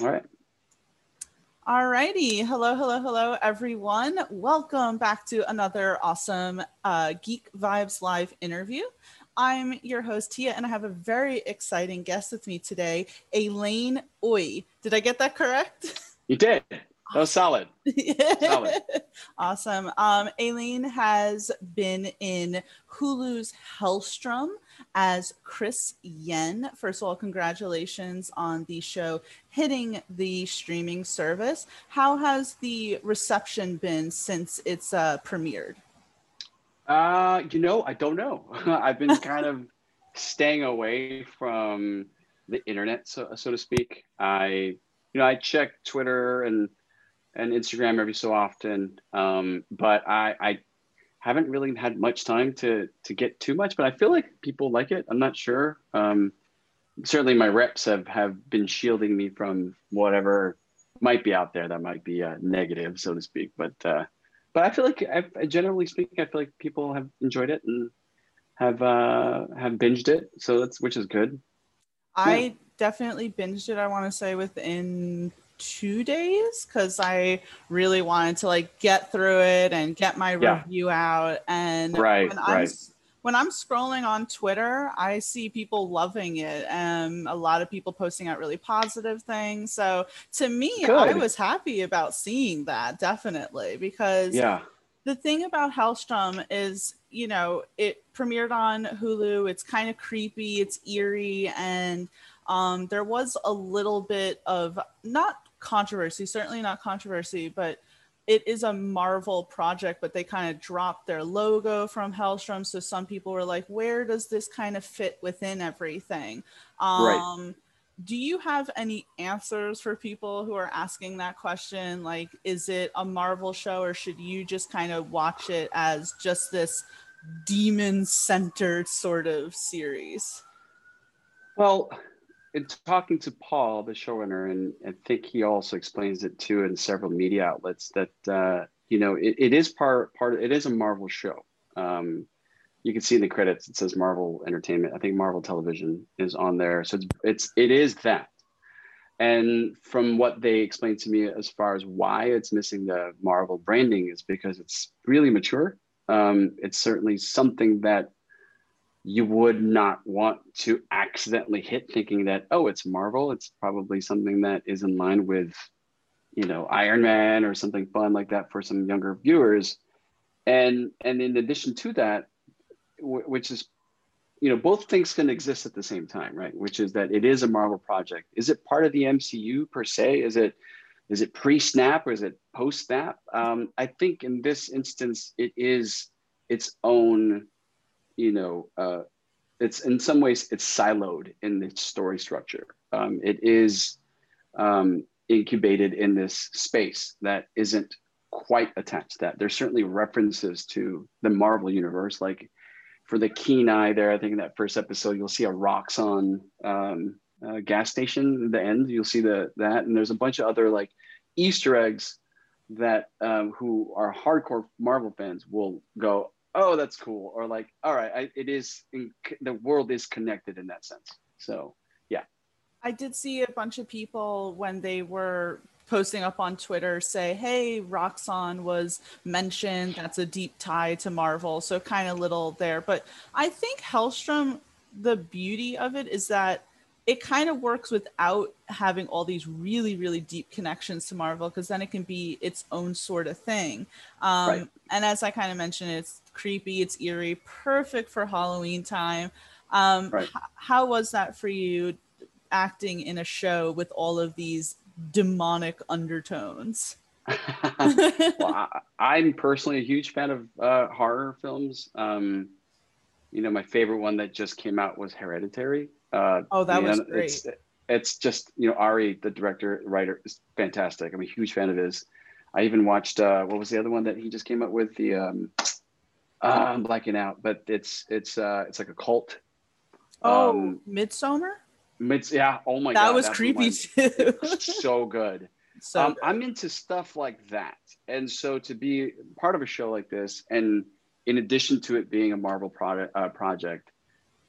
All right. All righty. Hello, hello, hello, everyone. Welcome back to another awesome uh, Geek Vibes Live interview. I'm your host, Tia, and I have a very exciting guest with me today, Alain Uy. Did I get that correct? You did. That was solid. solid. Awesome. Um, Alain has been in Hulu's Helstrom as Chris Wren. First of all, congratulations on the show hitting the streaming service. How has the reception been since it's uh, premiered? Uh, you know, I don't know. I've been kind of staying away from the internet, so so to speak. I, you know, I check Twitter and and Instagram every so often, um, but I I haven't really had much time to to get too much. But I feel like people like it. I'm not sure. Um, certainly, my reps have have been shielding me from whatever might be out there that might be uh, negative, so to speak. But uh, but I feel like, I, generally speaking, I feel like people have enjoyed it and have uh, have binged it. So that's which is good. I yeah. definitely binged it. I want to say within two days because I really wanted to like get through it and get my yeah. review out. And right, right. I'm, when I'm scrolling on Twitter, I see people loving it and a lot of people posting out really positive things. So to me, Good. I was happy about seeing that definitely because yeah. the thing about Helstrom is, you know, it premiered on Hulu. It's kind of creepy, it's eerie, and um, there was a little bit of not controversy, certainly not controversy, but it is a Marvel project, but they kind of dropped their logo from Helstrom. So some people were like, where does this kind of fit within everything? Um, right. Do you have any answers for people who are asking that question? Like, is it a Marvel show or should you just kind of watch it as just this demon centered sort of series? Well, in talking to Paul, the showrunner, and I think he also explains it too in several media outlets that uh, you know it, it is part part of, it is a Marvel show. Um, you can see in the credits it says Marvel Entertainment. I think Marvel Television is on there, so it's it's it is that. And from what they explained to me as far as why it's missing the Marvel branding is because it's really mature. Um, it's certainly something that you would not want to accidentally hit thinking that oh it's marvel. It's probably something that is in line with you know iron man or something fun like that for some younger viewers. And and in addition to that w- which is you know both things can exist at the same time right? Which is that it is a marvel project. Is it part of the mcu per se? Is it is it pre-snap or is it post-snap? Um, i think in this instance it is its own you know, uh, it's in some ways it's siloed in the story structure. Um, it is um, incubated in this space that isn't quite attached. to That there's certainly references to the Marvel universe, like for the keen eye there. I think in that first episode you'll see a Roxxon um, uh, gas station at the end. You'll see the that, and there's a bunch of other like Easter eggs that um, who are hardcore Marvel fans will go, oh that's cool or like all right I, it is in, the world is connected in that sense. So yeah. I did see a bunch of people when they were posting up on twitter say hey roxxon was mentioned that's a deep tie to marvel. So kind of little there. But i think helstrom the beauty of it is that it kind of works without having all these really really deep connections to marvel because then it can be its own sort of thing. Um, right. and as i kind of mentioned it's creepy it's eerie perfect for halloween time. Um, right. h- how was that for you acting in a show with all of these demonic undertones? Well, I, am personally a huge fan of uh, horror films. Um, you know my favorite one that just came out was hereditary uh, oh, that was great. It's, it's just you know Ari, the director writer, is fantastic. I'm a huge fan of his. I even watched uh, what was the other one that he just came up with? The um, uh, I'm blacking out, but it's it's uh, it's like a cult. Oh, um, Midsommar. Mids, yeah. Oh my that god, that was creepy too. so good. So um, I'm into stuff like that, and so to be part of a show like this, and in addition to it being a Marvel product uh, project,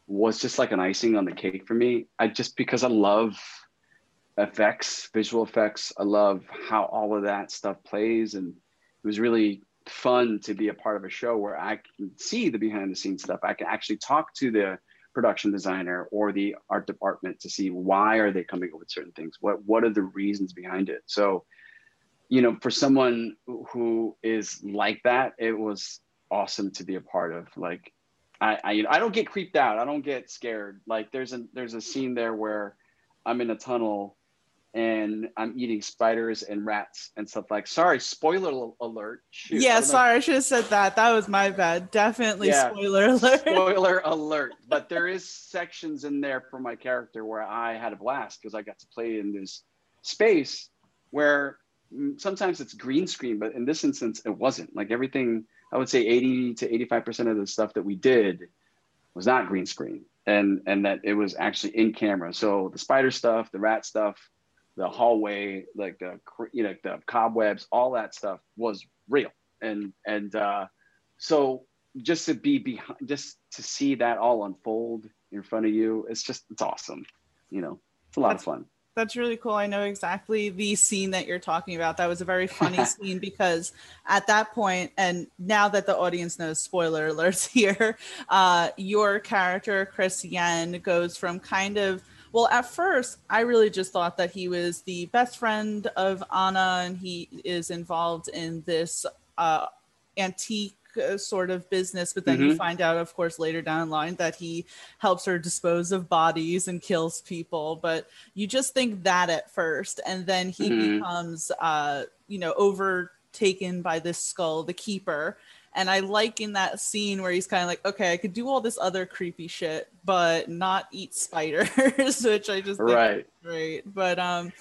was just like an icing on the cake for me. I just because I love effects, visual effects. I love how all of that stuff plays, and it was really fun to be a part of a show where I can see the behind the scenes stuff. I can actually talk to the production designer or the art department to see why are they coming up with certain things. What what are the reasons behind it? So, you know, for someone who is like that, it was awesome to be a part of. Like I, I, you know, I don't get creeped out. I don't get scared. Like there's a there's a scene there where I'm in a tunnel and I'm eating spiders and rats and stuff like. Sorry, spoiler alert. Shoot, yeah, I sorry, I should have said that. That was my bad. Definitely yeah, spoiler alert. spoiler alert. But there is sections in there for my character where I had a blast because I got to play in this space where mm, sometimes it's green screen, but in this instance, it wasn't. Like everything I would say 80 to 85% of the stuff that we did was not green screen and and that it was actually in camera. So the spider stuff, the rat stuff, the hallway, like the you know the cobwebs, all that stuff was real. And and uh, so just to be behind, just to see that all unfold in front of you, it's just it's awesome. You know, it's a lot That's, of fun that's really cool. I know exactly the scene that you're talking about. That was a very funny scene because at that point, and now that the audience knows, spoiler alerts here, uh, your character, Chris Wren, goes from kind of well, at first, I really just thought that he was the best friend of Anna and he is involved in this uh, antique sort of business, but then mm-hmm. you find out, of course, later down the line that he helps her dispose of bodies and kills people. But you just think that at first, and then he mm-hmm. becomes, uh, you know, overtaken by this skull, the keeper. And I like in that scene where he's kind of like, okay, I could do all this other creepy shit, but not eat spiders, which I just right. great. But um,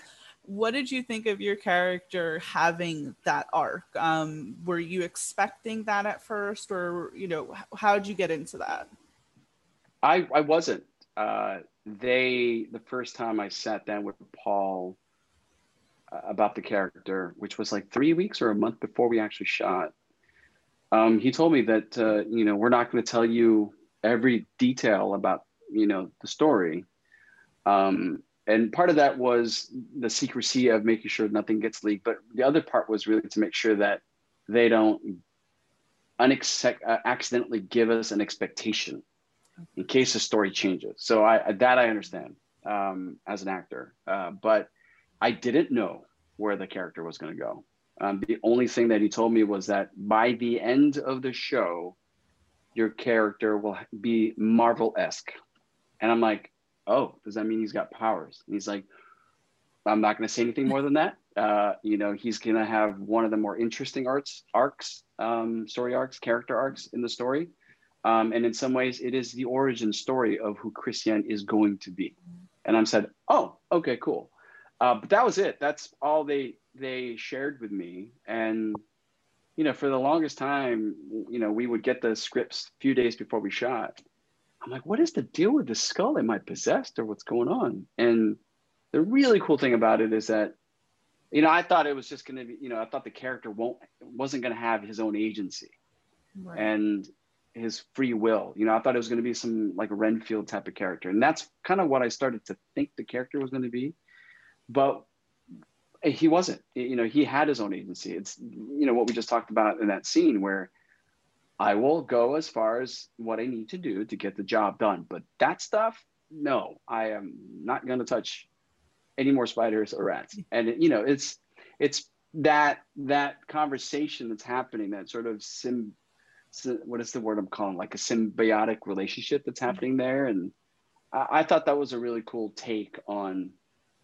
what did you think of your character having that arc? Um, were you expecting that at first or you know how did you get into that? I i wasn't. Uh, they the first time i sat down with paul uh, about the character which was like three weeks or a month before we actually shot um, he told me that uh, you know we're not going to tell you every detail about you know the story. Um, and part of that was the secrecy of making sure nothing gets leaked but the other part was really to make sure that they don't unex- uh, accidentally give us an expectation in case the story changes. So i that i understand um, as an actor. Uh, but i didn't know where the character was going to go. Um, the only thing that he told me was that by the end of the show your character will be marvel-esque. And i'm like oh, does that mean he's got powers? And he's like, I'm not going to say anything more than that. Uh, you know, he's going to have one of the more interesting arts arcs, um, story arcs, character arcs in the story. Um, and in some ways, it is the origin story of who Chris Wren is going to be. And I'm said, oh, okay, cool. Uh, but that was it. That's all they they shared with me. And you know, for the longest time, you know, we would get the scripts a few days before we shot I'm like, what is the deal with the skull? Am I possessed or what's going on? And the really cool thing about it is that, you know, I thought it was just going to be, you know, I thought the character won't wasn't going to have his own agency right. and his free will. You know, I thought it was going to be some like Renfield type of character, and that's kind of what I started to think the character was going to be. But he wasn't. You know, he had his own agency. It's you know what we just talked about in that scene where I will go as far as what I need to do to get the job done. But that stuff, no, I am not going to touch any more spiders or rats. And you know, it's it's that that conversation that's happening, that sort of sim, what is the word I'm calling, like a symbiotic relationship that's mm-hmm. happening there. And I, I thought that was a really cool take on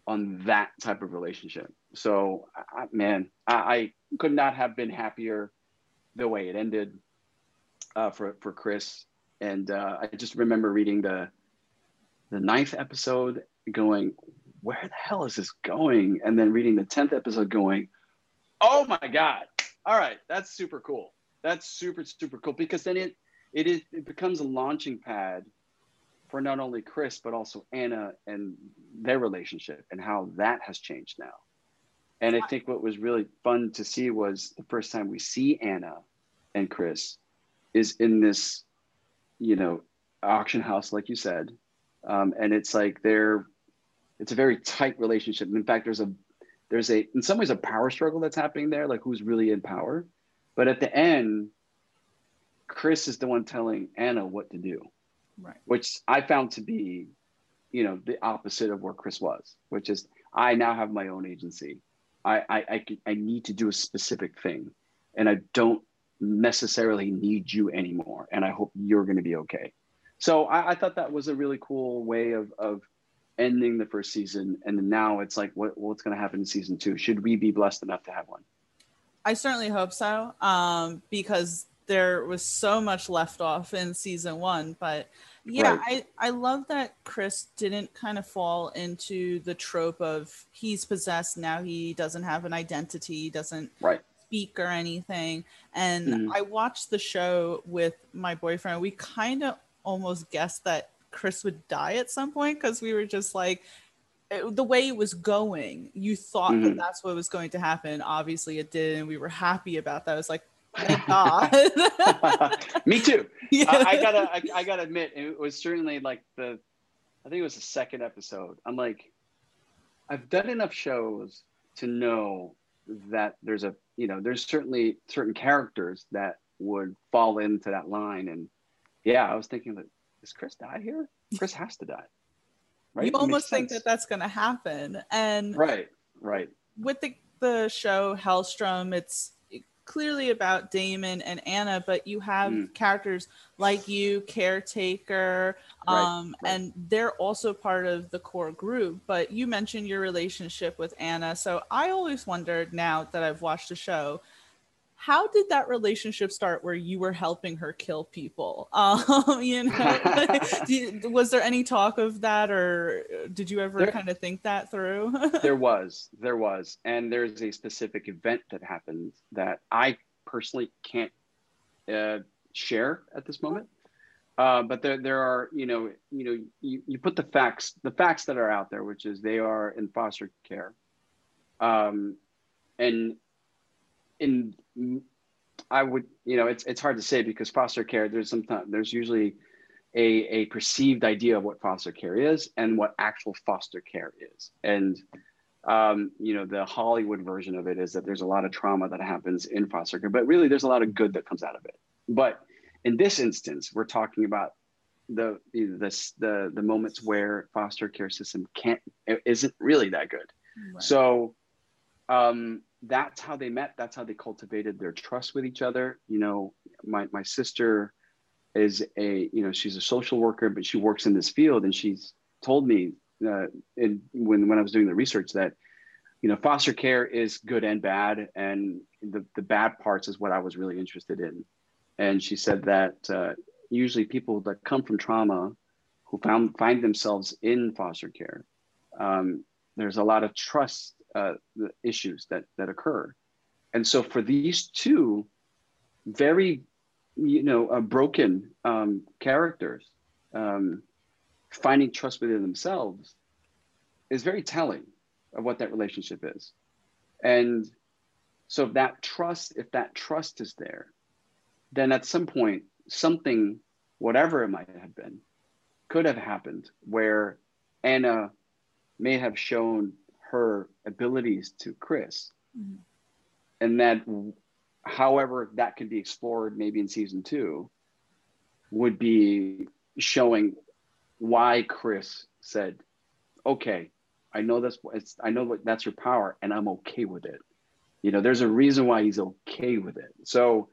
on that type of relationship. So, I, man, I, I could not have been happier the way it ended uh, for for Chris, and uh, I just remember reading the the ninth episode, going, where the hell is this going? And then reading the 10th episode going, oh my God. All right, that's super cool. That's super, super cool because then it it is it becomes a launching pad for not only Chris, but also Anna and their relationship and how that has changed now. And I think what was really fun to see was the first time we see Anna and Chris is in this, you know, auction house, like you said. Um, and it's like they're, it's a very tight relationship. And in fact, there's a, there's a, in some ways, a power struggle that's happening there, like who's really in power. But at the end, Chris is the one telling Anna what to do, Right. which I found to be, you know, the opposite of where Chris was, which is I now have my own agency. I I I, can- I need to do a specific thing, and I don't necessarily need you anymore. And I hope you're going to be okay. So I, I thought that was a really cool way of of ending the first season, and now it's like, what what's going to happen in season two? Should we be blessed enough to have one? I certainly hope so, um, because there was so much left off in season one. But yeah, I, I love that Chris didn't kind of fall into the trope of he's possessed now he doesn't have an identity, doesn't Right. Speak or anything. And Mhm. I watched the show with my boyfriend. We kind of almost guessed that Chris would die at some point because we were just like, it- the way it was going, you thought that Mhm. that's what was going to happen. Obviously, it did, and we were happy about that. It was like, thank God. Me too. yeah. I, I gotta I, I gotta admit it was certainly like the I think it was the second episode. I'm like I've done enough shows to know that there's a you know there's certainly certain characters that would fall into that line and yeah I was thinking that does Chris die here? Chris has to die. Right? you almost think sense. that that's going to happen. And right right with the, the show Helstrom, it's clearly about Daimon and Anna, but you have Mm. characters like you, Caretaker, Right, um, right. and they're also part of the core group. But you mentioned your relationship with Anna. So I always wondered now that I've watched the show, how did that relationship start where you were helping her kill people? Um, you know, you- was there any talk of that or did you ever There- kind of think that through? there was there was and there's a specific event that happened that i personally can't uh, share at this moment uh, but there, there are you know you know you, you put the facts the facts that are out there which is they are in foster care um, and in i would you know it's, it's hard to say because foster care there's sometimes there's usually a, a perceived idea of what foster care is and what actual foster care is. And, um, you know, the Hollywood version of it is that there's a lot of trauma that happens in foster care, but really there's a lot of good that comes out of it. But in this instance, we're talking about the, the, the, the, moments where foster care system can't, isn't really that good. Right. So um, that's how they met. That's how they cultivated their trust with each other. You know, my, my sister is a, you know, she's a social worker, but she works in this field. And she's told me uh, in, when, when I was doing the research that, you know, foster care is good and bad. And the, the bad parts is what I was really interested in. And she said that uh, usually people that come from trauma who found, find themselves in foster care, um, there's a lot of trust uh, issues that that occur, and so for these two very, you know, uh, broken um, characters, um, finding trust within themselves is very telling of what that relationship is, and so if that trust, if that trust is there, then at some point something, whatever it might have been, could have happened where Anna may have shown her abilities to Chris. Mhm. And that, however, that could be explored maybe in season two, would be showing why Chris said, okay, I know that's it's, I know that's your power and I'm okay with it. You know, there's a reason why he's okay with it. So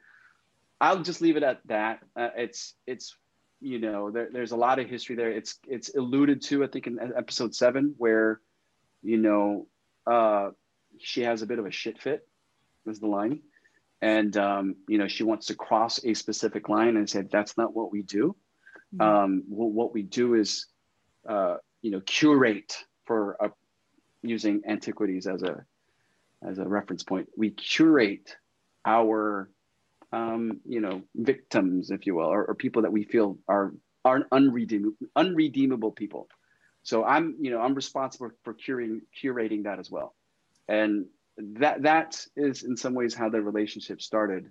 I'll just leave it at that. Uh, it's, it's, you know, there, there's a lot of history there. It's, it's alluded to, I think in episode seven, where you know, uh, she has a bit of a shit fit, is the line. And, um, you know, she wants to cross a specific line and said, that's not what we do. Mhm. Um, wh- what we do is, uh, you know, curate for a, using antiquities as a as a reference point, we curate our um, you know victims, if you will, or, or people that we feel are are unredeemable unredeemable people. So I'm you know I'm responsible for curing curating that as well, and that that is in some ways how the relationship started,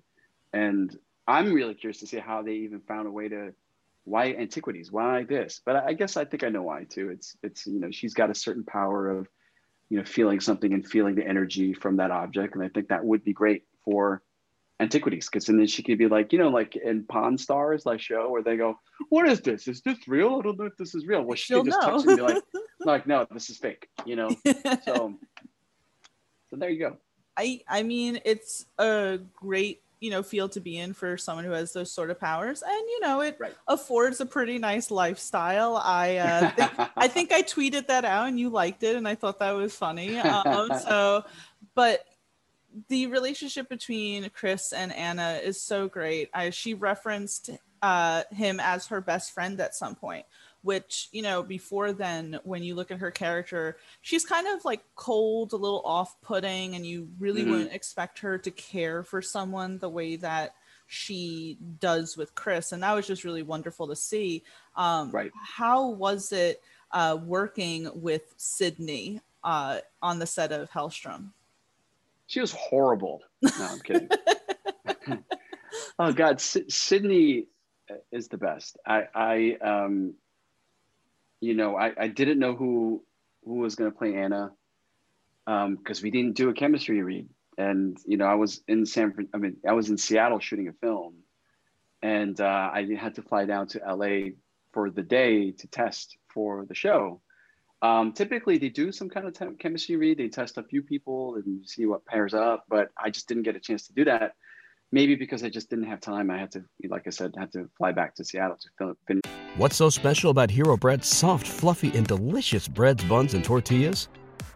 and I'm really curious to see how they even found a way to why antiquities why this? But i guess i think i know why too. It's it's you know she's got a certain power of you know feeling something and feeling the energy from that object. And i think that would be great for antiquities because then she could be like you know like in pawn stars like show where they go what is this? Is this real? I don't know if this is real. Well she could just touch it and be like like no this is fake you know? So so there you go. I i mean it's a great you know field to be in for someone who has those sort of powers and you know it right. affords a pretty nice lifestyle. I uh, think, i think i tweeted that out and you liked it and i thought that was funny. Um, so but the relationship between chris and anna is so great. I, she referenced uh, him as her best friend at some point which you know before then when you look at her character she's kind of like cold a little off-putting and you really mm-hmm. wouldn't expect her to care for someone the way that she does with chris and that was just really wonderful to see. Um, right. how was it uh, working with sydney uh, on the set of Helstrom she was horrible. No i'm kidding. Oh god S- sydney is the best. I i um you know, I, I didn't know who who was going to play Anna because um, we didn't do a chemistry read, and you know, I was in San, I mean, I was in Seattle shooting a film, and uh, I had to fly down to LA for the day to test for the show. Um, typically, they do some kind of chemistry read. They test a few people and see what pairs up, but I just didn't get a chance to do that maybe because I just didn't have time. I had to, like I said, had to fly back to Seattle to finish. What's so special about Hero Bread's soft, fluffy, and delicious breads, buns, and tortillas?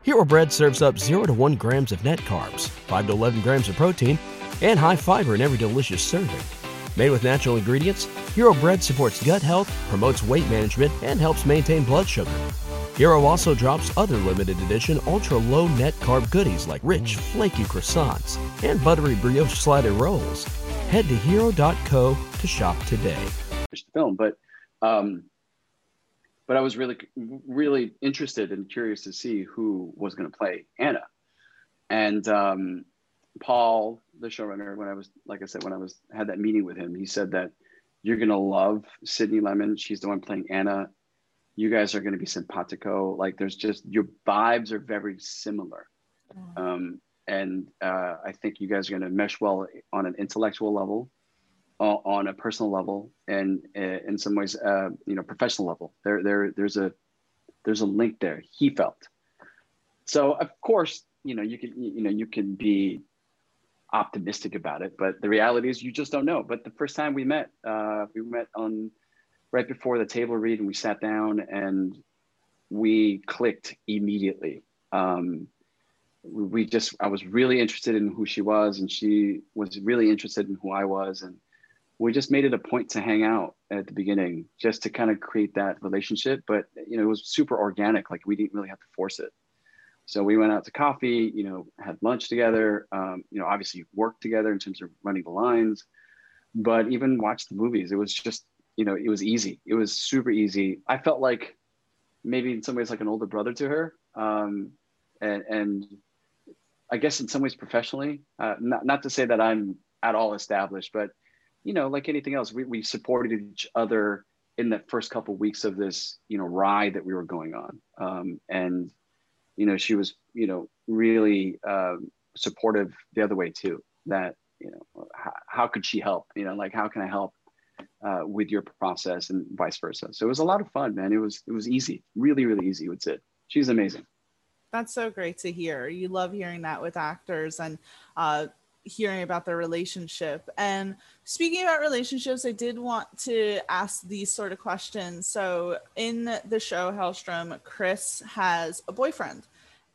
Hero Bread serves up 0 to 1 grams of net carbs, 5 to 11 grams of protein, and high fiber in every delicious serving. Made with natural ingredients, Hero Bread supports gut health, promotes weight management, and helps maintain blood sugar. Hero also drops other limited edition ultra low net carb goodies like rich, flaky croissants and buttery brioche slider rolls. Head to hero.co to shop today. The Film, but um, but I was really really interested and curious to see who was going to play Anna, and um, Paul, the showrunner, when I was like I said when I was had that meeting with him, he said that you're going to love Sydney Lemmon. She's the one playing Anna you guys are going to be simpatico. Like there's just your vibes are very similar. Um, and uh, I think you guys are going to mesh well on an intellectual level, uh, on a personal level, and uh, in some ways, uh, you know, professional level. There, there, there's a there's a link there. He felt. So of course, you know, you can you know you can be optimistic about it, but the reality is you just don't know. But the first time we met, uh, we met on right before the table read and we sat down and we clicked immediately. Um, we just, I was really interested in who she was and she was really interested in who I was. And we just made it a point to hang out at the beginning just to kind of create that relationship. But, you know, it was super organic. Like we didn't really have to force it. So we went out to coffee, you know, had lunch together, um, you know, obviously worked together in terms of running the lines, but even watched the movies. It was just you know, it was easy. It was super easy. I felt like maybe in some ways like an older brother to her. Um, and, and I guess in some ways professionally, uh, not, not to say that I'm at all established, but you know, like anything else, we, we supported each other in the first couple weeks of this, you know, ride that we were going on. Um, and, you know, she was, you know, really um, supportive the other way too, that, you know, how, how could she help? You know, like, how can I help? Uh, with your process and vice versa. So it was a lot of fun, man. It was it was easy, really, really easy with Sid. She's amazing. That's so great to hear. You love hearing that with actors and uh, hearing about their relationship. And speaking about relationships, I did want to ask these sort of questions. So in the show Helstrom, Chris has a boyfriend.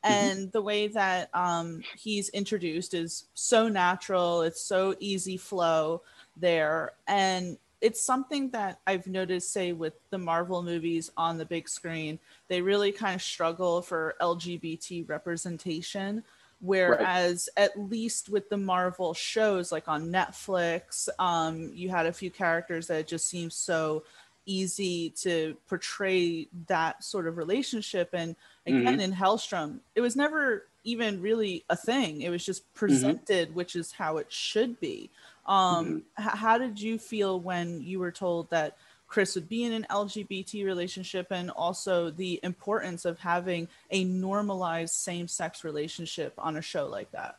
Mm-hmm. And mm-hmm. the way that um, he's introduced is so natural. It's so easy flow there. And it's something that I've noticed, say, with the Marvel movies on the big screen, they really kind of struggle for LGBT representation. Whereas, right. at least with the Marvel shows, like on Netflix, um, you had a few characters that just seemed so easy to portray that sort of relationship. And again, mm-hmm. in Helstrom, it was never even really a thing. It was just mm-hmm. presented, mm-hmm. which is how it should be. Um, mm-hmm. h- how did you feel when you were told that Chris would be in an LGBT relationship and also the importance of having a normalized same sex relationship on a show like that?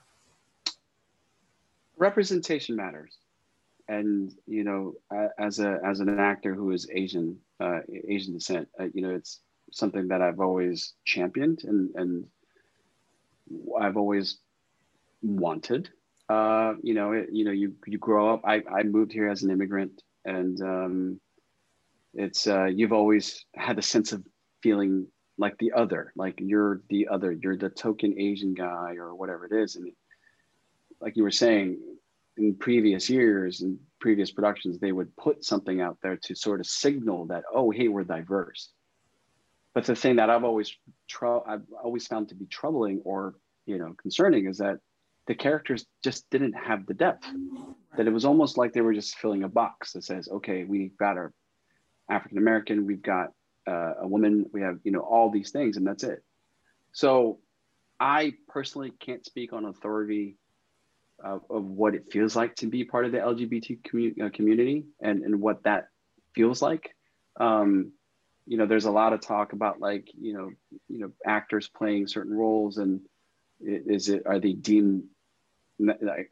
Representation matters. And, you know, as a, as an actor who is Asian, uh, Asian descent, uh, you know, it's something that I've always championed and, and I've always wanted. Uh, you know, it, you know, you you grow up. I I moved here as an immigrant, and um, it's uh, you've always had a sense of feeling like the other, like you're the other, you're the token Asian guy or whatever it is. And like you were saying, in previous years and previous productions, they would put something out there to sort of signal that, oh, hey, we're diverse. But the thing that I've always tr- I've always found to be troubling or you know concerning is that the characters just didn't have the depth. That it was almost like they were just filling a box that says, okay, we've got our African American, we've got uh, a woman, we have you know all these things, and that's it. So I personally can't speak on authority of, of what it feels like to be part of the LGBT commu- uh, community and, and what that feels like. Um, you know, there's a lot of talk about like, you know, you know, actors playing certain roles and is it, are they deemed,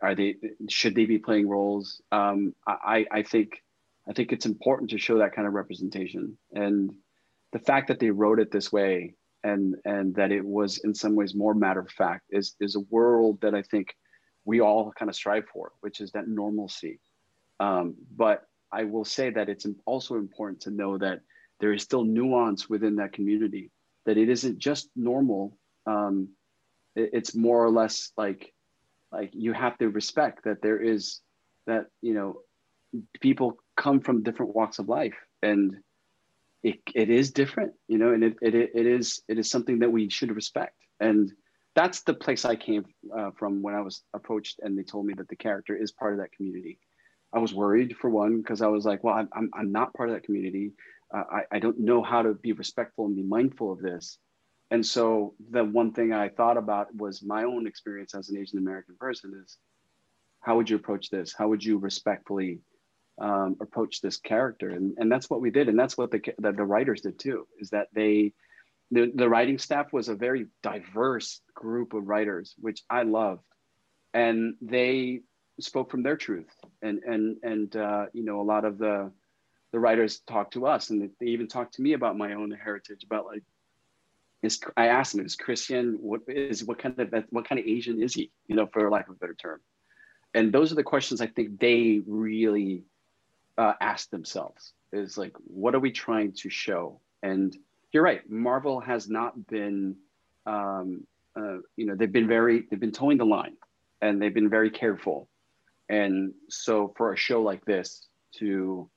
are they, should they be playing roles? Um, I, I think, I think it's important to show that kind of representation. And the fact that they wrote it this way and, and that it was in some ways more matter of fact is, is a world that I think we all kind of strive for, which is that normalcy. Um, but I will say that it's also important to know that there is still nuance within that community that it isn't just normal um, it, it's more or less like like you have to respect that there is that you know people come from different walks of life and it, it is different you know and it, it, it is it is something that we should respect. And that's the place i came uh, from when i was approached and they told me that the character is part of that community. I was worried for one because i was like well I'm, I'm, I'm not part of that community. Uh, I, I don't know how to be respectful and be mindful of this. And so the one thing I thought about was my own experience as an Asian American person is how would you approach this? How would you respectfully um, approach this character? And, and that's what we did. And that's what the, the, the writers did too, is that they, the, the writing staff was a very diverse group of writers, which I loved. And they spoke from their truth. And, and, and uh, you know, a lot of the, the writers talked to us and they even talked to me about my own heritage about like is I asked him, is Christian what is what kind of what kind of Asian is he? You know for lack of a better term. And those are the questions I think they really uh, ask themselves. Is like what are we trying to show? And you're right Marvel has not been um, uh, you know they've been very they've been towing the line and they've been very careful. And so for a show like this to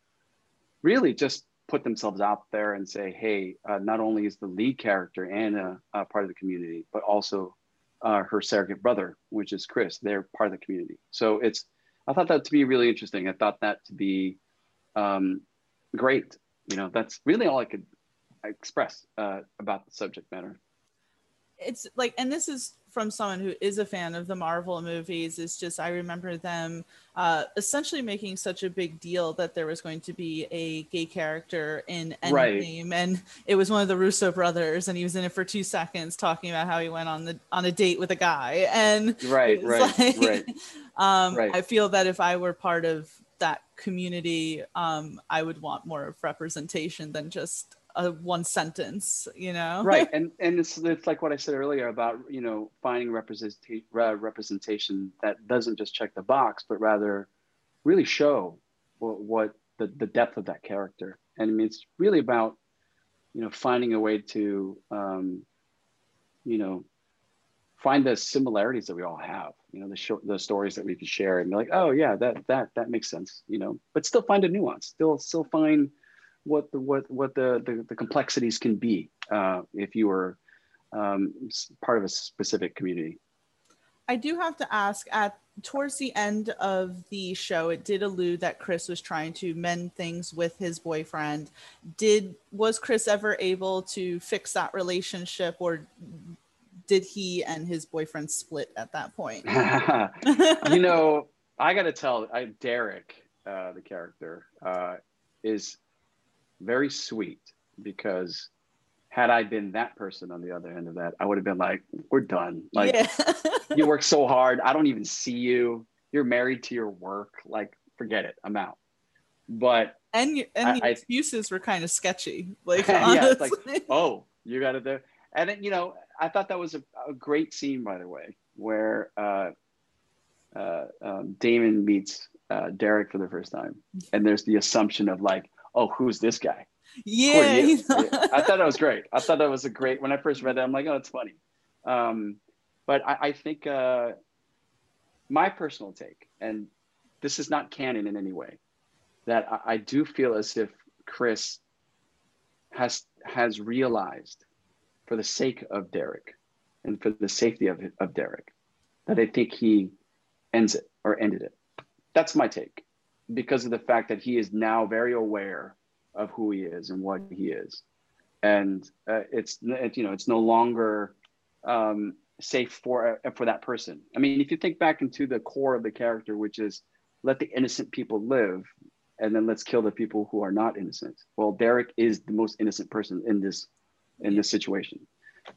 really just put themselves out there and say, hey, uh, not only is the lead character Anna uh, part of the community, but also uh, her surrogate brother, which is Chris, they're part of the community. So it's, I thought that to be really interesting. I thought that to be um, great. You know, that's really all I could express uh, about the subject matter. It's like, and this is from someone who is a fan of the Marvel movies is just I remember them uh, essentially making such a big deal that there was going to be a gay character in Endgame, right. and it was one of the Russo brothers, and he was in it for two seconds talking about how he went on the on a date with a guy, and right, right, like, right. Um, right. I feel that if I were part of that community, um, I would want more of representation than just a one sentence you know? Right and and it's, it's like what i said earlier about you know finding representation representation that doesn't just check the box but rather really show what, what the, the depth of that character. And i mean it's really about you know finding a way to um, you know find the similarities that we all have you know the short the stories that we can share and be like oh yeah that that that makes sense you know? But still find a nuance still still find what the what what the the, the complexities can be uh, if you are um, part of a specific community I do have to ask at towards the end of the show it did allude that Chris was trying to mend things with his boyfriend. Did was Chris ever able to fix that relationship or did he and his boyfriend split at that point? you know, I got to tell I Derek uh, the character uh, is very sweet because had I been that person on the other end of that, I would have been like, we're done. Like, yeah. you work so hard. I don't even see you. You're married to your work. Like, forget it. I'm out. But and and I, the excuses I, were kind of sketchy. Like, yeah, like, oh, you got to there. And then, you know, I thought that was a, a great scene, by the way, where uh, uh, um, Daimon meets uh, Derek for the first time, and there's the assumption of like, oh, who's this guy? Yeah, yeah. I thought that was great. I thought that was a great. When I first read that, I'm like, oh, it's funny. Um, but I, I think uh, my personal take, and this is not canon in any way, that I, I do feel as if Chris has has realized, for the sake of Derek, and for the safety of of Derek, that I think he ends it or ended it. That's my take, because of the fact that he is now very aware of who he is and what he is, and uh, it's it, you know it's no longer um, safe for uh, for that person. I mean, if you think back into the core of the character, which is let the innocent people live, and then let's kill the people who are not innocent. Well, Derek is the most innocent person in this in this situation,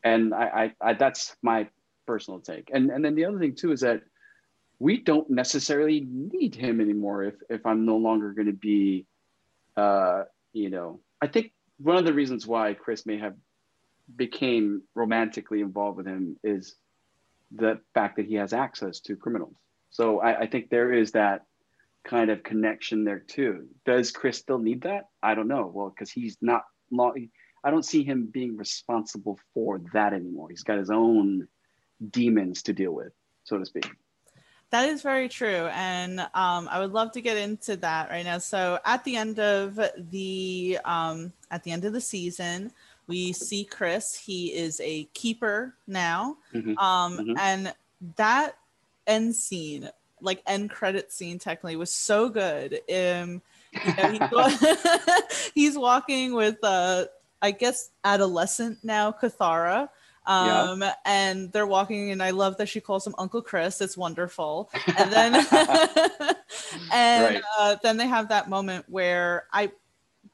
and I, I, I that's my personal take. And and then the other thing too is that we don't necessarily need him anymore if if I'm no longer going to be uh, you know, I think one of the reasons why Chris may have became romantically involved with him is the fact that he has access to criminals. So I, I think there is that kind of connection there too. Does Chris still need that? I don't know. Well, because he's not long. I don't see him being responsible for that anymore. He's got his own demons to deal with, so to speak. That is very true. And um, I would love to get into that right now. So at the end of the um, at the end of the season, we see Chris. He is a keeper now. Mm-hmm. Um, mm-hmm. and that end scene, like end credit scene technically, was so good. Um, you know, he's, he's walking with uh I guess adolescent now, Cathara um yeah. and they're walking and i love that she calls him uncle chris it's wonderful and then and right. uh, then they have that moment where i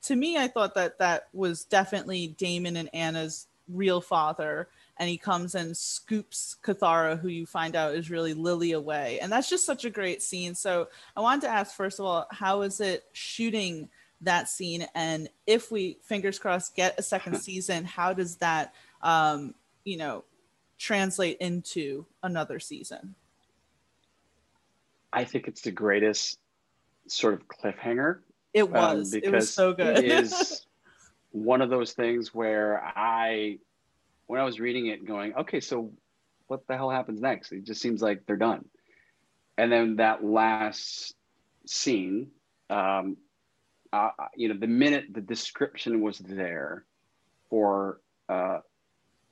to me i thought that that was definitely daimon and anna's real father and he comes and scoops Cathara, who you find out is really Lily away. And that's just such a great scene. So I wanted to ask, first of all, how is it shooting that scene? And if we, fingers crossed, get a second season, how does that um, you know, translate into another season? I think it's the greatest sort of cliffhanger. It um, was. Um, it was so good. it is one of those things where I, when I was reading it, going, okay, so what the hell happens next? It just seems like they're done. And then that last scene, um, uh, you know, the minute the description was there for uh,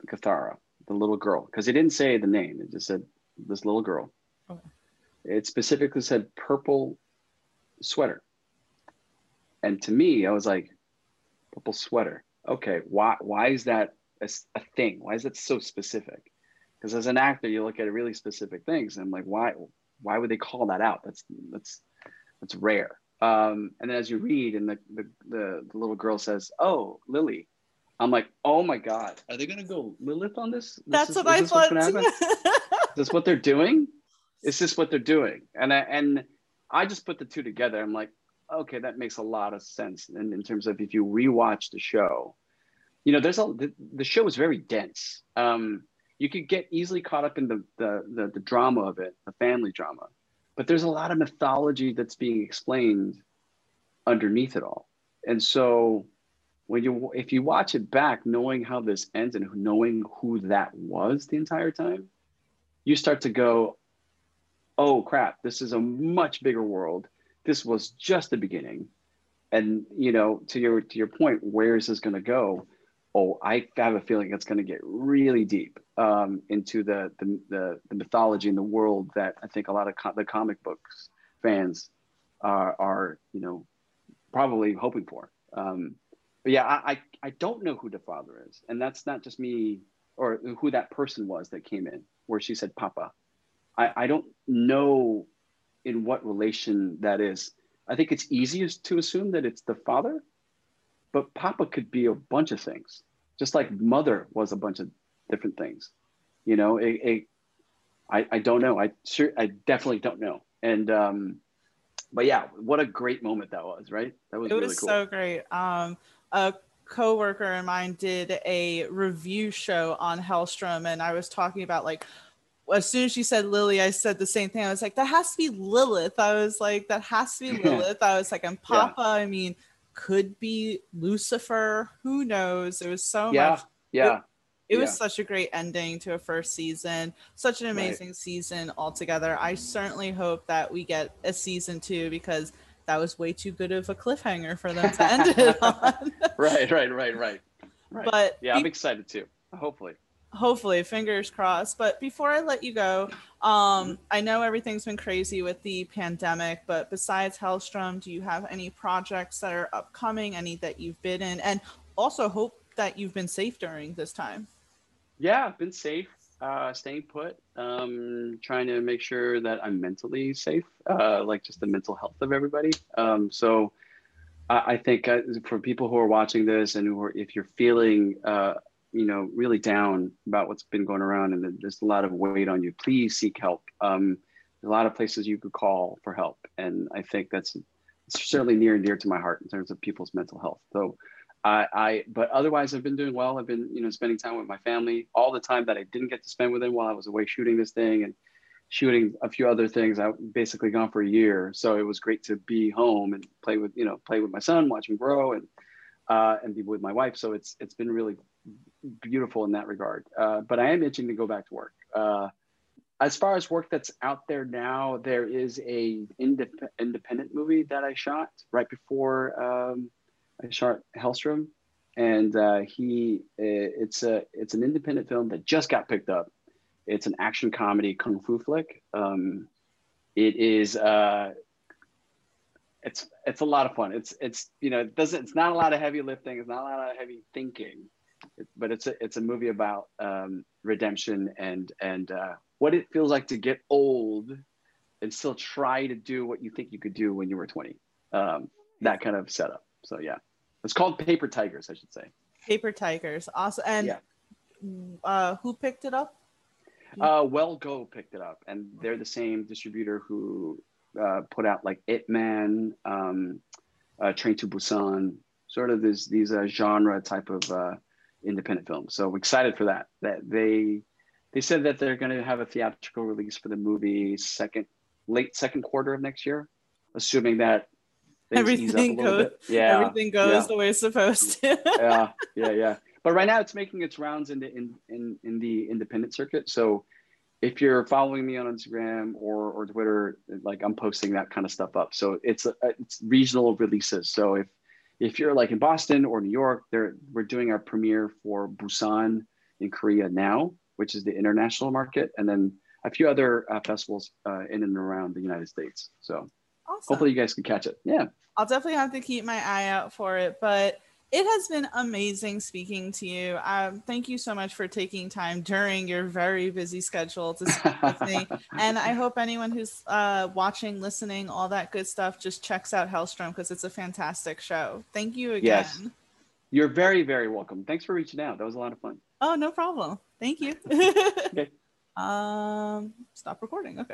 Cathara, the little girl, because it didn't say the name. It just said this little girl. Okay. It specifically said purple sweater. And to me, I was like, purple sweater. Okay, why why is that a, a thing? Why is that so specific? Because as an actor, you look at really specific things, and I'm like, why why would they call that out? That's that's that's rare. Um, and then as you read, and the, the the, the little girl says, "Oh, Lily," I'm like, oh my god, are they gonna go Lilith on this? this That's is, what I thought. is this what they're doing? Is this what they're doing? And I, and I just put the two together. I'm like, okay, that makes a lot of sense. And in terms of if you rewatch the show, you know, there's a the, the show is very dense. Um, you could get easily caught up in the, the the the drama of it, the family drama, but there's a lot of mythology that's being explained underneath it all. And so when you if you watch it back knowing how this ends and knowing who that was the entire time you start to go, oh crap, this is a much bigger world. This was just the beginning. And you know, to your to your point, where is this going to go? Oh, I have a feeling it's going to get really deep um, into the, the, the the mythology and the world that I think a lot of co- the comic books fans are, are you know probably hoping for. Um, but yeah, I, I I don't know who the father is, and that's not just me or who that person was that came in where she said Papa. I, I don't know in what relation that is. I think it's easiest to assume that it's the father, but Papa could be a bunch of things, just like mother was a bunch of different things. You know, it, it, I, I don't know. I sure I definitely don't know. And um, but yeah, what a great moment that was, right? That was it really was cool. so great. Um, a coworker of mine did a review show on Helstrom, and I was talking about like as soon as she said Lily, I said the same thing. I was like, that has to be Lilith. I was like, that has to be Lilith. I was like, and Papa, yeah. I mean, could be Lucifer. Who knows? It was so yeah, much. Yeah. It, it yeah. was such a great ending to a first season, such an amazing Right. season altogether. I certainly hope that we get a season two because that was way too good of a cliffhanger for them to end it on. Right, right, right, right. Right. But yeah, I'm excited too. Hopefully. hopefully fingers crossed but before i let you go um i know everything's been crazy with the pandemic but besides helstrom do you have any projects that are upcoming any that you've been in and also hope that you've been safe during this time Yeah, I've been safe, uh, staying put, um, trying to make sure that I'm mentally safe, uh, like just the mental health of everybody. Um, so I, I think uh, for people who are watching this and who are, if you're feeling, uh, you know, really down about what's been going around and there's a lot of weight on you, please seek help. Um, a lot of places you could call for help. And I think that's certainly near and dear to my heart in terms of people's mental health. So I, I, but otherwise I've been doing well. I've been, you know, spending time with my family all the time that I didn't get to spend with them while I was away shooting this thing and shooting a few other things. I basically gone for a year. So it was great to be home and play with, you know, play with my son, watch him grow and, uh, and be with my wife. So it's, it's been really beautiful in that regard. Uh, but I am itching to go back to work. Uh, as far as work that's out there now, there is a indep- independent movie that I shot right before um, I shot Helstrom, and uh, he it's a it's an independent film that just got picked up. It's an action comedy kung fu flick. Um, it is uh, it's it's a lot of fun. It's it's you know it doesn't it's not a lot of heavy lifting. It's not a lot of heavy thinking, it, but it's a it's a movie about um, redemption and and uh, what it feels like to get old and still try to do what you think you could do when you were 20. Um, that kind of setup. So yeah, it's called Paper Tigers, I should say. paper tigers awesome and Yeah. uh who picked it up Uh, Well Go picked it up, and they're the same distributor who uh, put out like Ip Man, um, uh, Train to Busan, sort of this these uh, genre type of uh, independent films. So excited for that. That they they said that they're going to have a theatrical release for the movie second late second quarter of next year, assuming that Everything goes- Yeah, everything goes yeah. the way it's supposed to yeah, yeah, yeah. But right now, it's making its rounds in the in, in in the independent circuit. So if you're following me on Instagram or or Twitter, like I'm posting that kind of stuff up. So it's a, it's regional releases. So if if you're like in Boston or New York, there we're doing our premiere for Busan in Korea now, which is the international market, and then a few other uh, festivals uh, in and around the United States. So awesome hopefully you guys can catch it. Yeah. I'll definitely have to keep my eye out for it. But it has been amazing speaking to you. Um, thank you so much for taking time during your very busy schedule to speak with me. And I hope anyone who's uh, watching, listening, all that good stuff just checks out Helstrom because it's a fantastic show. Thank you again. Yes. You're very, very welcome. Thanks for reaching out. That was a lot of fun. Oh, no problem. Thank you. Okay. Um, stop recording. Okay.